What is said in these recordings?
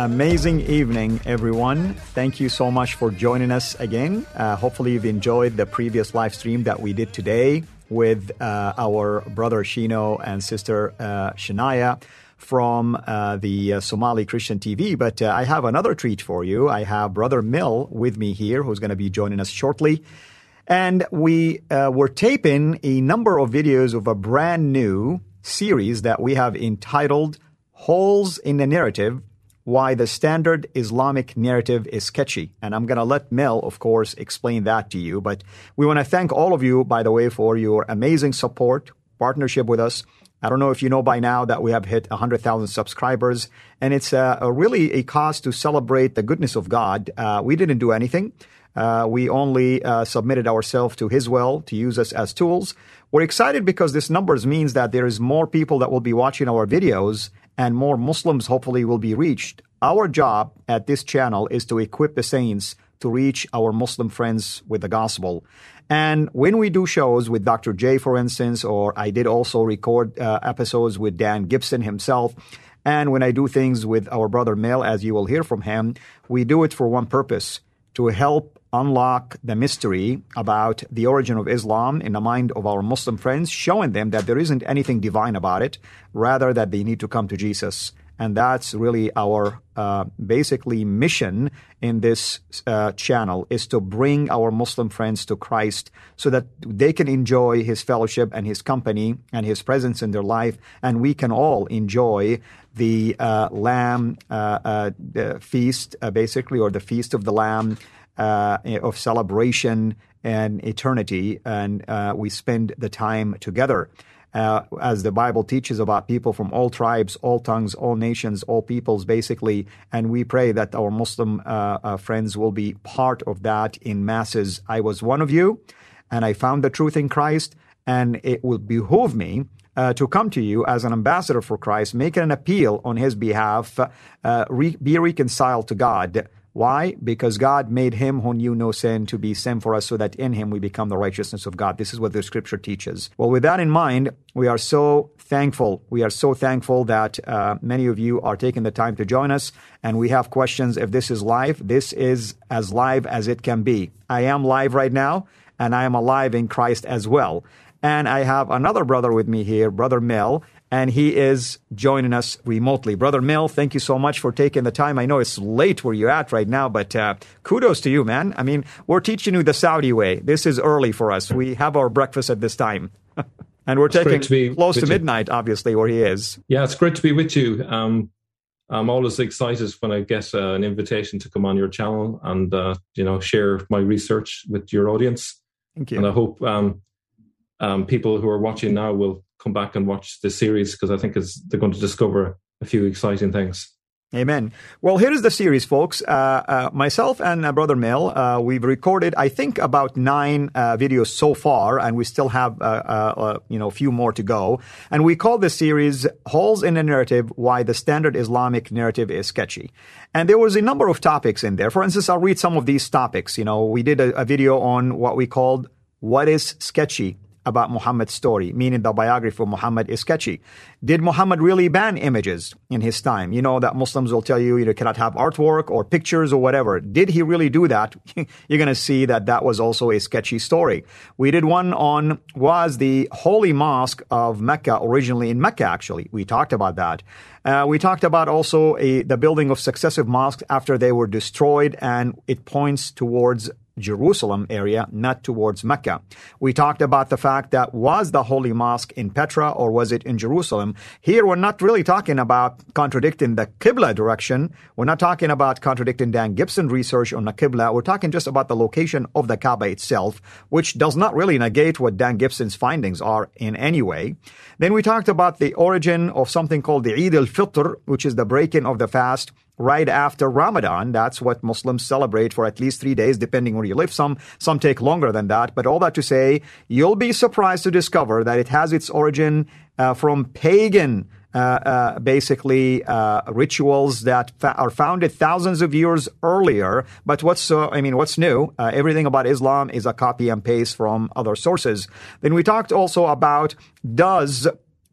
amazing evening, everyone. Thank you so much for joining us again. Uh, hopefully, you've enjoyed the previous live stream that we did today with uh, our brother Shino and sister uh, Shania from uh, the uh, Somali Christian TV. But uh, I have another treat for you. I have brother Mel with me here, who's going to be joining us shortly. And we were taping a number of videos of a brand new series that we have entitled Holes in the Narrative Why the Standard Islamic Narrative is Sketchy. And I'm going to let Mel, of course, explain that to you. But we want to thank all of you, by the way, for your amazing support, partnership with us. I don't know if you know by now that we have hit 100,000 subscribers, and it's uh, a really a cause to celebrate the goodness of God. Uh, we didn't do anything. Uh, we only uh, submitted ourselves to His will to use us as tools. We're excited because this numbers means that there is more people that will be watching our videos and more Muslims hopefully will be reached. Our job at this channel is to equip the saints to reach our Muslim friends with the gospel. And when we do shows with Dr. J, for instance, or I did also record uh, episodes with Dan Gibson himself, and when I do things with our brother Mel, as you will hear from him, we do it for one purpose to help unlock the mystery about the origin of Islam in the mind of our Muslim friends, showing them that there isn't anything divine about it, rather that they need to come to Jesus. And that's really our uh, basically mission in this uh, channel is to bring our Muslim friends to Christ so that they can enjoy his fellowship and his company and his presence in their life. And we can all enjoy the uh, Lamb uh, uh, feast, uh, basically, or the Feast of the Lamb uh, of celebration and eternity, and uh, we spend the time together. Uh, as the Bible teaches about people from all tribes, all tongues, all nations, all peoples, basically. And we pray that our Muslim uh, uh, friends will be part of that in masses. I was one of you, and I found the truth in Christ, and it will behoove me. Uh, to come to you as an ambassador for Christ, make an appeal on his behalf, uh, re- be reconciled to God, why? Because God made him who knew no sin to be sin for us so that in him we become the righteousness of God. This is what the scripture teaches. Well, with that in mind, we are so thankful. We are so thankful that uh, many of you are taking the time to join us and we have questions. If this is live, this is as live as it can be. I am live right now and I am alive in Christ as well. And I have another brother with me here, Brother Mel, and he is joining us remotely. Brother Mel, thank you so much for taking the time. I know it's late where you're at right now, but uh, kudos to you, man. I mean, we're teaching you the Saudi way. This is early for us. We have our breakfast at this time. and we're it's taking to close to midnight, you. obviously, where he is. Yeah, it's great to be with you. Um, I'm always excited when I get uh, an invitation to come on your channel and uh, you know share my research with your audience. Thank you. And I hope um, um, people who are watching now will come back and watch the series because I think they're going to discover a few exciting things. Amen. Well, here is the series, folks. Uh, uh, myself and uh, Brother Mel, uh, we've recorded, I think, about nine uh, videos so far, and we still have, uh, you know, a few more to go. And we call this series "Holes in the Narrative: Why the Standard Islamic Narrative is Sketchy." And there was a number of topics in there. For instance, I'll read some of these topics. You know, we did a, a video on what we called "What is Sketchy." About Muhammad's story, meaning the biography of Muhammad is sketchy. Did Muhammad really ban images in his time? You know that Muslims will tell you you cannot have artwork or pictures or whatever. Did he really do that? You're going to see that that was also a sketchy story. We did one on was the holy mosque of Mecca originally in Mecca. Actually, we talked about that. Uh, we talked about also a, the building of successive mosques after they were destroyed, and it points towards Jerusalem area, not towards Mecca. We talked about the fact that was the Holy Mosque in Petra or was it in Jerusalem? Here we're not really talking about contradicting the Qibla direction. We're not talking about contradicting Dan Gibson research on the Qibla. We're talking just about the location of the Kaaba itself, which does not really negate what Dan Gibson's findings are in any way. Then we talked about the origin of something called the Eid al-Fitr, which is the breaking of the fast right after Ramadan. That's what Muslims celebrate for at least three days, depending where you live. Some, some take longer than that. But all that to say, you'll be surprised to discover that it has its origin uh, from pagan uh, uh, basically uh, rituals that fa- are founded thousands of years earlier. But what's I mean, what's new? Uh, everything about Islam is a copy and paste from other sources. Then we talked also about does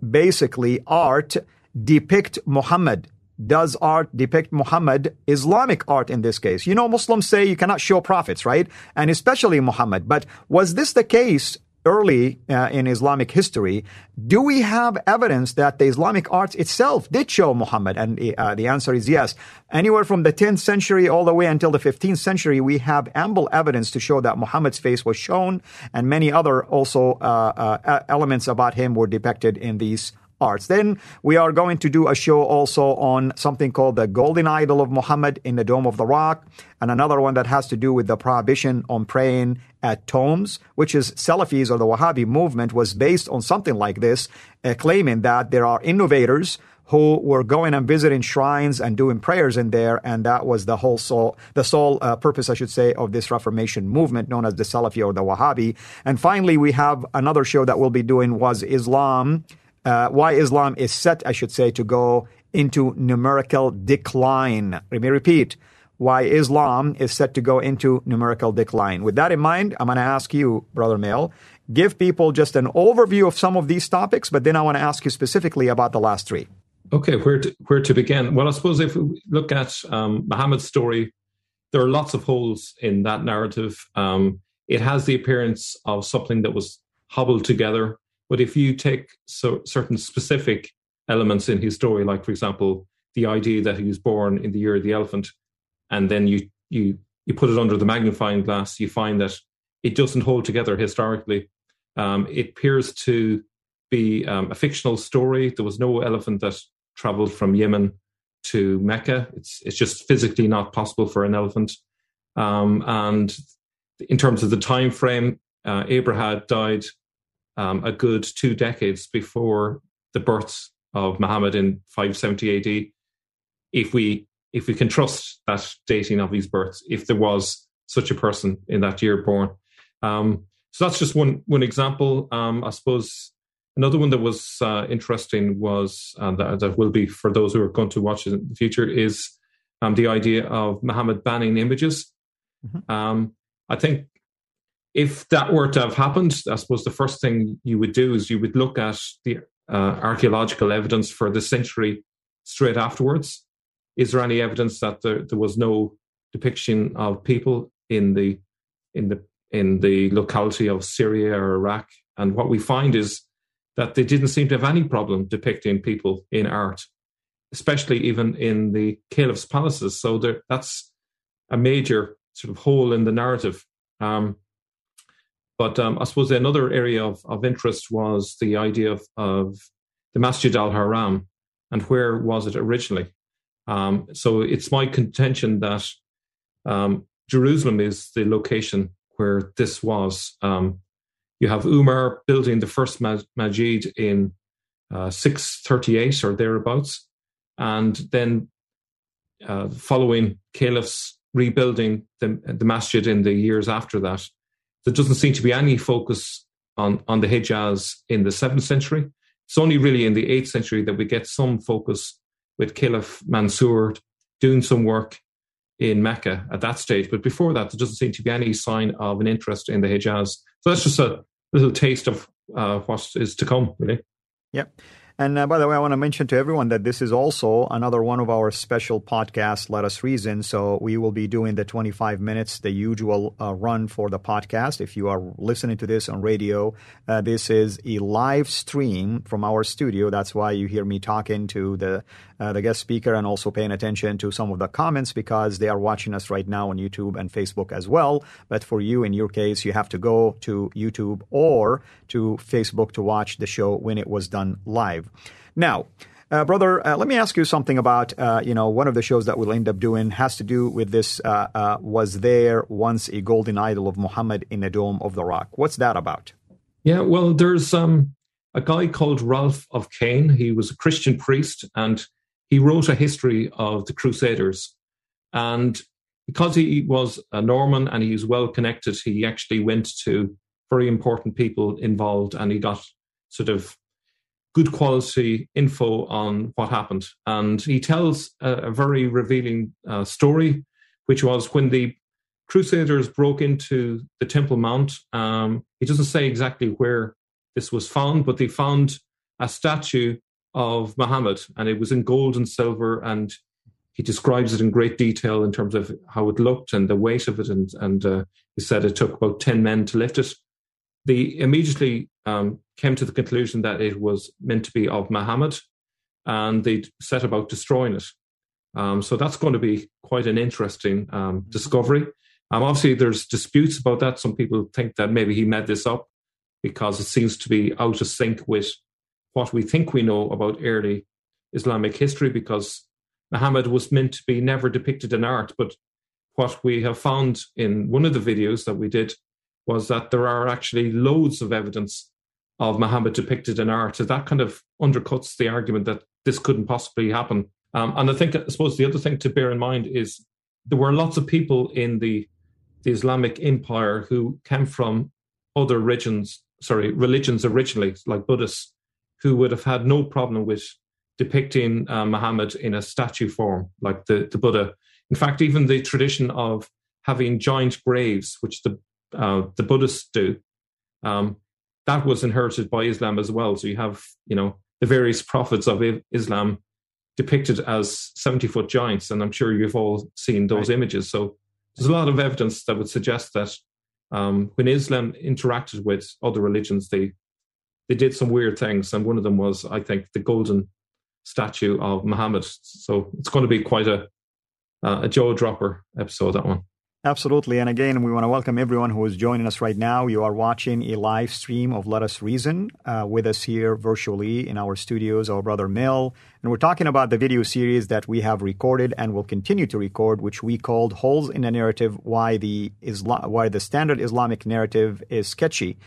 basically art depict Muhammad does art depict Muhammad, Islamic art in this case? You know, Muslims say you cannot show prophets, right? And especially Muhammad. But was this the case early uh, in Islamic history? Do we have evidence that the Islamic art itself did show Muhammad? And uh, the answer is yes. Anywhere from the 10th century all the way until the 15th century, we have ample evidence to show that Muhammad's face was shown, and many other also uh, uh elements about him were depicted in these arts. Then we are going to do a show also on something called the Golden Idol of Muhammad in the Dome of the Rock, and another one that has to do with the prohibition on praying at tombs, which is Salafis or the Wahhabi movement was based on something like this, uh, claiming that there are innovators who were going and visiting shrines and doing prayers in there, and that was the whole soul, the sole uh, purpose, I should say, of this Reformation movement known as the Salafi or the Wahhabi. And finally, we have another show that we'll be doing was Islam uh, why Islam is set, I should say, to go into numerical decline. Let me repeat why Islam is set to go into numerical decline. With that in mind, I'm going to ask you, Brother Mel, give people just an overview of some of these topics, but then I want to ask you specifically about the last three. Okay, where to, where to begin? Well, I suppose if we look at um, Muhammad's story, there are lots of holes in that narrative. Um, it has the appearance of something that was hobbled together but if you take so, certain specific elements in his story, like for example, the idea that he was born in the year of the elephant, and then you you you put it under the magnifying glass, you find that it doesn't hold together historically. Um, it appears to be um, a fictional story. There was no elephant that traveled from Yemen to Mecca. It's it's just physically not possible for an elephant. Um, and in terms of the time frame, uh, Abraha died um, a good two decades before the birth of Muhammad in 570 AD. If we if we can trust that dating of his birth, if there was such a person in that year born. Um, so that's just one one example. Um, I suppose another one that was uh, interesting was, and that, that, will be for those who are going to watch it in the future, is um, the idea of Muhammad banning images. Mm-hmm. Um, I think if that were to have happened, I suppose the first thing you would do is you would look at the uh, archaeological evidence for the century straight afterwards. Is there any evidence that there, there was no depiction of people in the in the in the locality of Syria or Iraq? And what we find is that they didn't seem to have any problem depicting people in art, especially even in the caliph's palaces. So there, that's a major sort of hole in the narrative. Um, but um, I suppose another area of, of interest was the idea of, of the Masjid al Haram and where was it originally. Um, so it's my contention that um, Jerusalem is the location where this was. Um, you have Umar building the first masjid in uh, 638 or thereabouts, and then uh, following caliphs rebuilding the, the masjid in the years after that there doesn't seem to be any focus on, on the Hijaz in the seventh century. It's only really in the eighth century that we get some focus with Caliph Mansur doing some work in Mecca at that stage. But before that, there doesn't seem to be any sign of an interest in the Hijaz. So that's just a little taste of uh, what is to come, really. Yep. And uh, by the way, I want to mention to everyone that this is also another one of our special podcasts, Let Us Reason. So we will be doing the 25 minutes, the usual uh, run for the podcast. If you are listening to this on radio, uh, this is a live stream from our studio. That's why you hear me talking to the uh, the guest speaker and also paying attention to some of the comments because they are watching us right now on YouTube and Facebook as well. But for you, in your case, you have to go to YouTube or to Facebook to watch the show when it was done live. Now, uh, brother, uh, let me ask you something about, uh, you know, one of the shows that we'll end up doing has to do with this, uh, uh, was there once a golden idol of Muhammad in a dome of the rock? What's that about? Yeah, well, there's um, a guy called Ralph of Caen. He was a Christian priest and he wrote a history of the Crusaders. And because he was a Norman and he was well connected, he actually went to very important people involved and he got sort of good quality info on what happened. And he tells a, a very revealing uh, story, which was when the Crusaders broke into the Temple Mount. Um, he doesn't say exactly where this was found, but they found a statue of Muhammad, and it was in gold and silver, and he describes it in great detail in terms of how it looked and the weight of it, and and uh, he said it took about ten men to lift it. They immediately um, came to the conclusion that it was meant to be of Muhammad, and they set about destroying it. Um, so that's going to be quite an interesting um, discovery. Um, obviously, there's disputes about that. Some people think that maybe he made this up because it seems to be out of sync with what we think we know about early Islamic history because Muhammad was meant to be never depicted in art. But what we have found in one of the videos that we did was that there are actually loads of evidence of Muhammad depicted in art. So that kind of undercuts the argument that this couldn't possibly happen. Um, and I think, I suppose, the other thing to bear in mind is there were lots of people in the, the Islamic Empire who came from other religions, sorry, religions originally, like Buddhists, who would have had no problem with depicting uh, Muhammad in a statue form, like the, the Buddha. In fact, even the tradition of having giant graves, which the uh, the Buddhists do, um, that was inherited by Islam as well. So you have, you know, the various prophets of Islam depicted as 70 foot giants. And I'm sure you've all seen those right. images. So there's a lot of evidence that would suggest that um, when Islam interacted with other religions, they they did some weird things, and one of them was, I think, the golden statue of Muhammad. So it's going to be quite a uh, a jaw dropper episode. That one. Absolutely. And again, we want to welcome everyone who is joining us right now. You are watching a live stream of Let Us Reason uh, with us here virtually in our studios, our brother Mel. And we're talking about the video series that we have recorded and will continue to record, which we called Holes in the Narrative Why the, why the Standard Islamic Narrative is Sketchy.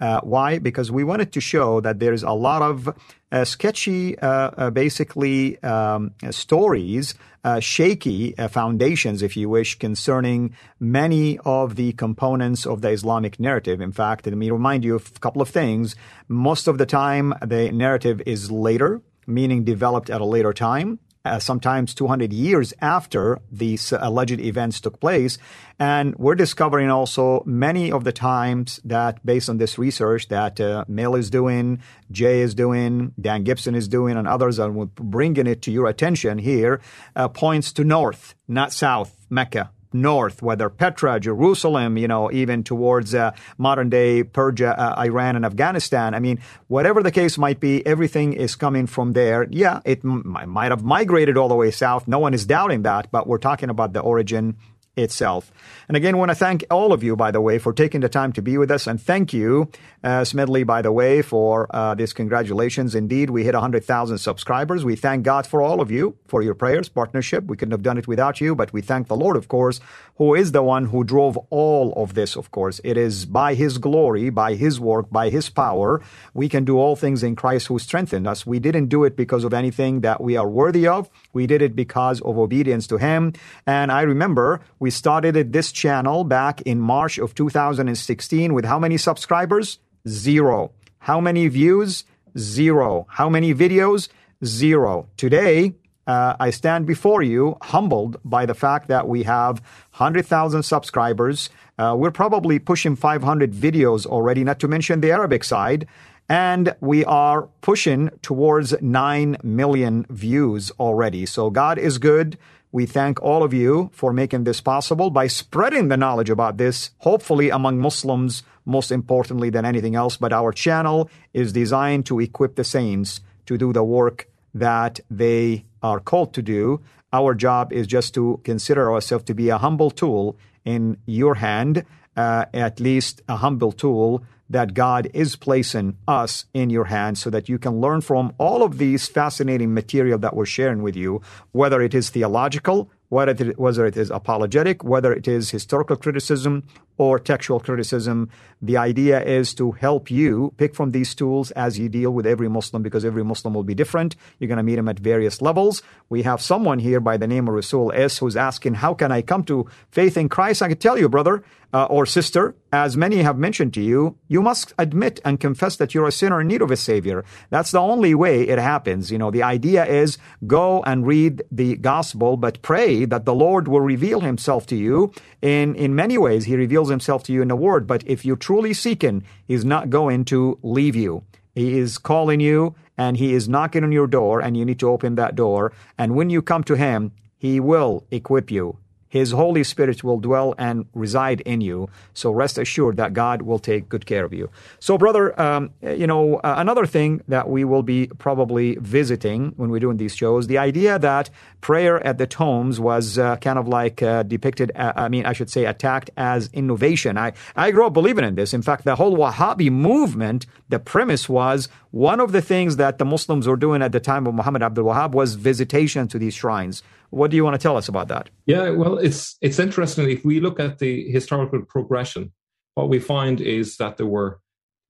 Uh, why? Because we wanted to show that there's a lot of uh, sketchy, uh, uh basically, um, stories, uh, shaky uh, foundations, if you wish, concerning many of the components of the Islamic narrative. In fact, let me remind you of a couple of things. Most of the time, the narrative is later, meaning developed at a later time uh, sometimes 200 years after these alleged events took place. And we're discovering also many of the times that, based on this research, that uh, Mel is doing, Jay is doing, Dan Gibson is doing, and others are bringing it to your attention here, uh, points to north, not south, Mecca, north, whether Petra, Jerusalem, you know, even towards uh, modern day Persia, uh, Iran, and Afghanistan. I mean, whatever the case might be, everything is coming from there. Yeah, it m- might have migrated all the way south. No one is doubting that, but we're talking about the origin itself. And again, I want to thank all of you, by the way, for taking the time to be with us. And thank you, uh, Smedley, by the way, for uh, this congratulations. Indeed, we hit 100,000 subscribers. We thank God for all of you, for your prayers, partnership. We couldn't have done it without you, but we thank the Lord, of course, who is the one who drove all of this, of course. It is by His glory, by His work, by His power, we can do all things in Christ who strengthened us. We didn't do it because of anything that we are worthy of. We did it because of obedience to Him. And I remember we started this channel back in March of 2016 with how many subscribers? Zero. How many views? Zero. How many videos? Zero. Today, uh, I stand before you humbled by the fact that we have 100,000 subscribers. Uh, we're probably pushing 500 videos already, not to mention the Arabic side. And we are pushing towards 9 million views already. So God is good. We thank all of you for making this possible by spreading the knowledge about this, hopefully among Muslims, most importantly than anything else. But our channel is designed to equip the saints to do the work that they are called to do. Our job is just to consider ourselves to be a humble tool in your hand, uh, at least a humble tool that God is placing us in your hands so that you can learn from all of these fascinating material that we're sharing with you, whether it is theological, whether it, whether it is apologetic, whether it is historical criticism or textual criticism. The idea is to help you pick from these tools as you deal with every Muslim because every Muslim will be different. You're going to meet him at various levels. We have someone here by the name of Rasul S who's asking, How can I come to faith in Christ? I can tell you, brother uh, or sister, as many have mentioned to you, you must admit and confess that you're a sinner in need of a savior. That's the only way it happens. You know, the idea is go and read the gospel, but pray that the Lord will reveal himself to you in, in many ways. He reveals himself to you in the word, but if you truly seek him, he's not going to leave you. He is calling you and he is knocking on your door and you need to open that door. And when you come to him, he will equip you his Holy Spirit will dwell and reside in you. So rest assured that God will take good care of you. So, brother, um, you know, uh, another thing that we will be probably visiting when we're doing these shows, the idea that prayer at the tombs was uh, kind of like uh, depicted, uh, I mean, I should say, attacked as innovation. I, I grew up believing in this. In fact, the whole Wahhabi movement, the premise was one of the things that the Muslims were doing at the time of Muhammad Abdul Wahhab was visitation to these shrines. What do you want to tell us about that? Yeah, well, it's it's interesting. If we look at the historical progression, what we find is that there were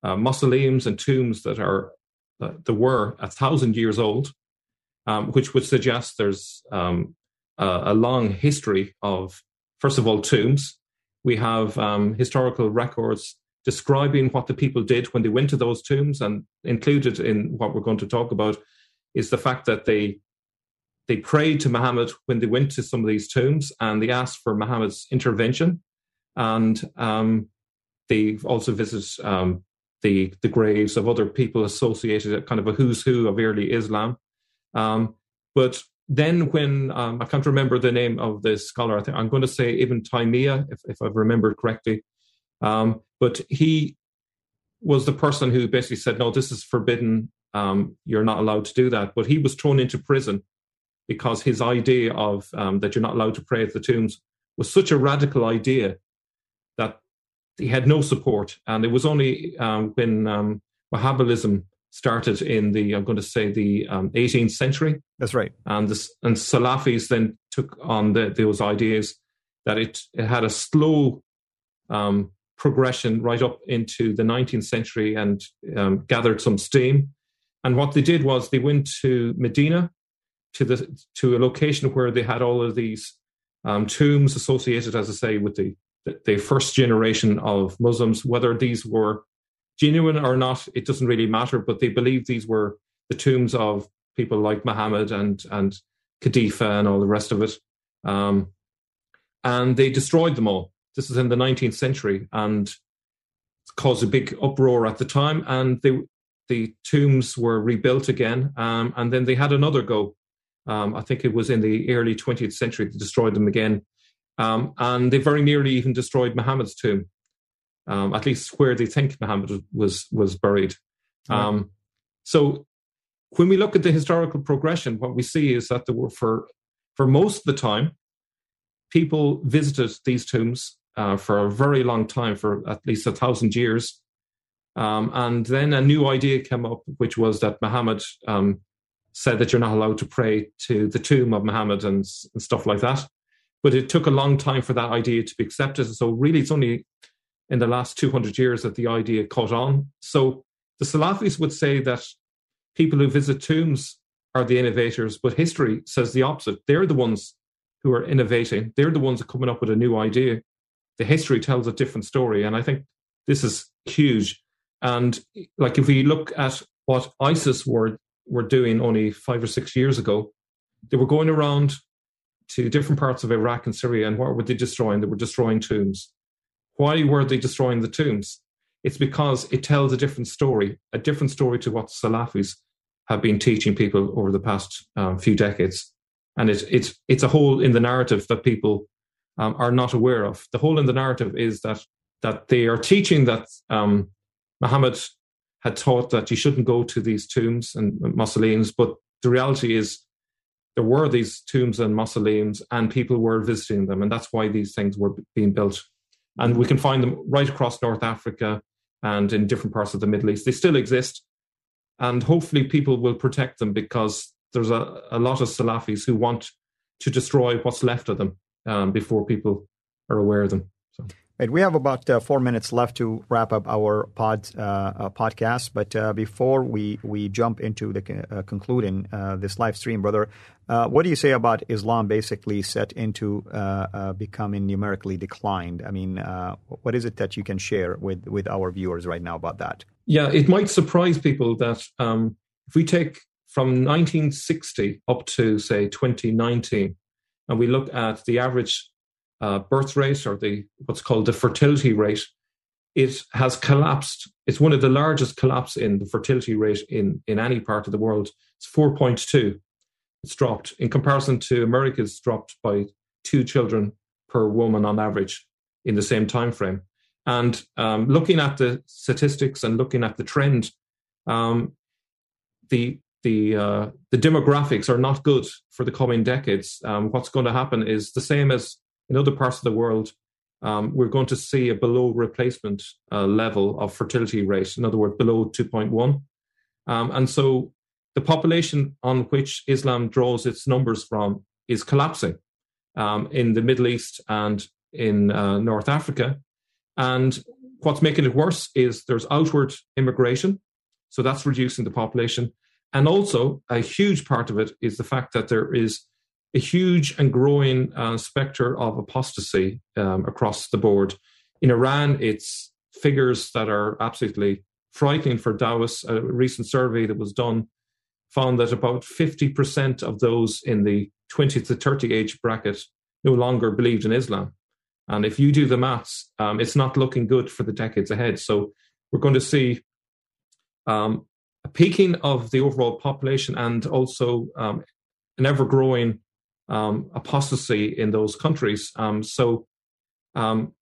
uh, mausoleums and tombs that are uh, there were a thousand years old, um, which would suggest there's um, a, a, long history of first of all tombs. We have um, historical records describing what the people did when they went to those tombs, and included in what we're going to talk about is the fact that they they prayed to Muhammad when they went to some of these tombs and they asked for Muhammad's intervention. And um, they also visited um, the, the graves of other people associated, at kind of a who's who of early Islam. Um, but then when, um, I can't remember the name of the scholar, I think I'm going to say Ibn Taymiyyah, if, if I've remembered correctly. Um, but he was the person who basically said, no, this is forbidden. Um, you're not allowed to do that. But he was thrown into prison because his idea of um, that you're not allowed to pray at the tombs was such a radical idea that he had no support. And it was only um, when um, Wahhabism started in the, I'm going to say, the 18th um, century. That's right. And, this, and Salafis then took on the, those ideas that it, it had a slow um, progression right up into the 19th century and um, gathered some steam. And what they did was they went to Medina to the to a location where they had all of these um, tombs associated, as I say, with the, the first generation of Muslims. Whether these were genuine or not, it doesn't really matter. But they believed these were the tombs of people like Muhammad and and Khalifa and all the rest of it. Um, and they destroyed them all. This is in the 19th century and caused a big uproar at the time. And they, the tombs were rebuilt again. Um, and then they had another go um, I think it was in the early 20th century they destroyed them again. Um, and they very nearly even destroyed Muhammad's tomb, um, at least where they think Muhammad was was buried. Um, so when we look at the historical progression, what we see is that there were for for most of the time, people visited these tombs uh, for a very long time, for at least a thousand years. Um, and then a new idea came up, which was that Muhammad um, said that you're not allowed to pray to the tomb of Muhammad and, and stuff like that. But it took a long time for that idea to be accepted. So really, it's only in the last 200 years that the idea caught on. So the Salafis would say that people who visit tombs are the innovators, but history says the opposite. They're the ones who are innovating. They're the ones coming up with a new idea. The history tells a different story. And I think this is huge. And like if we look at what ISIS were were doing only five or six years ago. They were going around to different parts of Iraq and Syria, and what were they destroying? They were destroying tombs. Why were they destroying the tombs? it's because it tells a different story, a different story to what Salafis have been teaching people over the past um, few decades. And it's, it's, it's a hole in the narrative that people um, are not aware of. The hole in the narrative is that, that they are teaching that um, Muhammad had taught that you shouldn't go to these tombs and mausoleums, but the reality is there were these tombs and mausoleums and people were visiting them and that's why these things were being built and we can find them right across north africa and in different parts of the middle east they still exist and hopefully people will protect them because there's a, a lot of salafis who want to destroy what's left of them um, before people are aware of them. Right, we have about uh, four minutes left to wrap up our pod uh, uh, podcast. But uh, before we, we jump into the uh, concluding uh, this live stream, brother, what do you say about Islam basically set into becoming numerically declined? I mean, what is it that you can share with, with our viewers right now about that? Yeah, it might surprise people that um, if we take from 1960 up to say 2019, and we look at the average uh, birth rate or the what's called the fertility rate, it has collapsed. It's one of the largest collapse in the fertility rate in, in any part of the world. It's 4.2. It's dropped. In comparison to America, it's dropped by two children per woman on average in the same time frame. And um, looking at the statistics and looking at the trend, um, the the uh, the demographics are not good for the coming decades. Um, what's going to happen is the same as in other parts of the world, um, we're going to see a below replacement uh, level of fertility rate, in other words, below 2.1. Um, and so the population on which Islam draws its numbers from is collapsing um, in the Middle East and in uh, North Africa. And what's making it worse is there's outward immigration. So that's reducing the population. And also, a huge part of it is the fact that there is a huge and growing uh, specter of apostasy um, across the board. In Iran, it's figures that are absolutely frightening for Dawahists. A recent survey that was done found that about 50% of those in the 20 to 30 age bracket no longer believed in Islam. And if you do the maths, um, it's not looking good for the decades ahead. So we're going to see um, a peaking of the overall population and also um, an ever growing um, apostasy in those countries. Um, so um,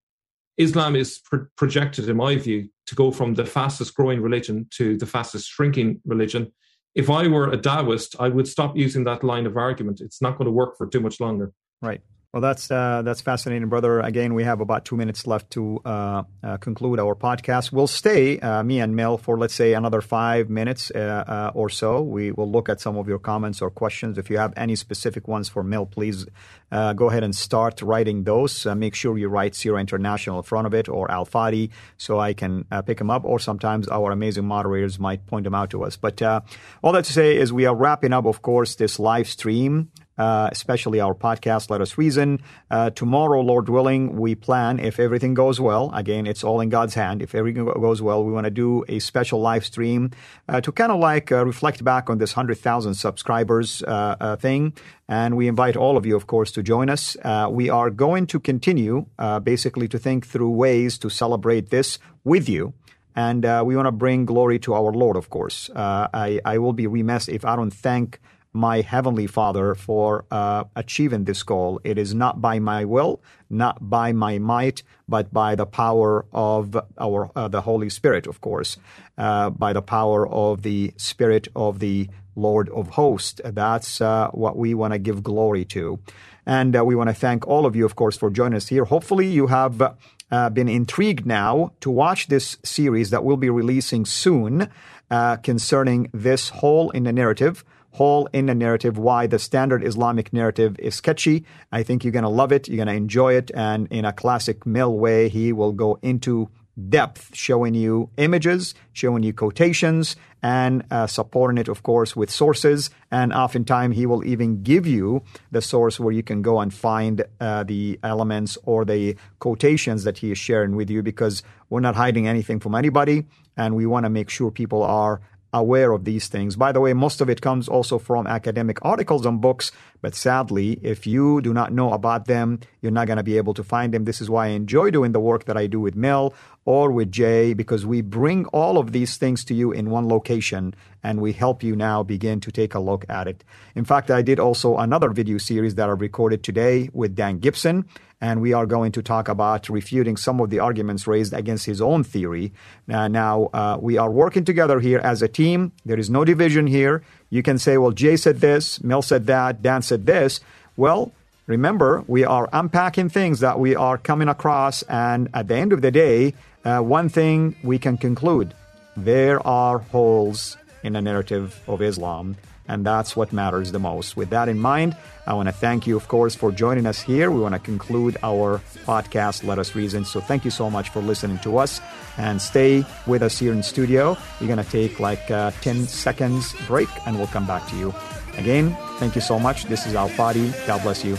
Islam is pro- projected, in my view, to go from the fastest growing religion to the fastest shrinking religion. If I were a Dawahist, I would stop using that line of argument. It's not going to work for too much longer. Right. Well, that's uh, that's fascinating, brother. Again, we have about two minutes left to uh, uh, conclude our podcast. We'll stay, uh, me and Mel, for let's say another five minutes uh, uh, or so. We will look at some of your comments or questions. If you have any specific ones for Mel, please go ahead and start writing those. make sure you write CIRA International in front of it or Al Fadi so I can pick them up. Or sometimes our amazing moderators might point them out to us. But all that to say is we are wrapping up, of course, this live stream uh, especially our podcast, Let Us Reason. Uh, tomorrow, Lord willing, we plan, if everything goes well, again, it's all in God's hand. If everything goes well, we want to do a special live stream uh, to kind of like uh, reflect back on this 100,000 subscribers uh, uh, thing. And we invite all of you, of course, to join us. we are going to continue basically to think through ways to celebrate this with you. And we want to bring glory to our Lord, of course. I, I will be remiss if I don't thank my Heavenly Father for uh, achieving this goal. It is not by my will, not by my might, but by the power of our uh, the Holy Spirit, of course, uh, by the power of the Spirit of the Lord of Hosts. That's uh, what we want to give glory to. And uh, we want to thank all of you, of course, for joining us here. Hopefully, you have uh, been intrigued now to watch this series that we'll be releasing soon concerning this hole in the narrative hole in the narrative, why the standard Islamic narrative is sketchy. I think you're going to love it. You're going to enjoy it. And in a classic Mel way, he will go into depth, showing you images, showing you quotations, and uh, supporting it, of course, with sources. And oftentimes, he will even give you the source where you can go and find uh, the elements or the quotations that he is sharing with you because we're not hiding anything from anybody. And we want to make sure people are aware of these things. By the way, most of it comes also from academic articles and books, But sadly, if you do not know about them, you're not going to be able to find them. This is why I enjoy doing the work that I do with Mel or with Jay because we bring all of these things to you in one location and we help you now begin to take a look at it. In fact, I did also another video series that I recorded today with Dan Gibson and we are going to talk about refuting some of the arguments raised against his own theory. Uh, now, uh, we are working together here as a team. There is no division here. You can say, well, Jay said this, Mel said that, Dan said this. Well, remember, we are unpacking things that we are coming across, and at the end of the day, uh, one thing we can conclude there are holes in the narrative of Islam and that's what matters the most. With that in mind, I want to thank you, of course, for joining us here. We want to conclude our podcast, Let Us Reason. So thank you so much for listening to us and stay with us here in studio. We're going to take like a 10 seconds break and we'll come back to you. Again, thank you so much. This is Al Fadi. God bless you.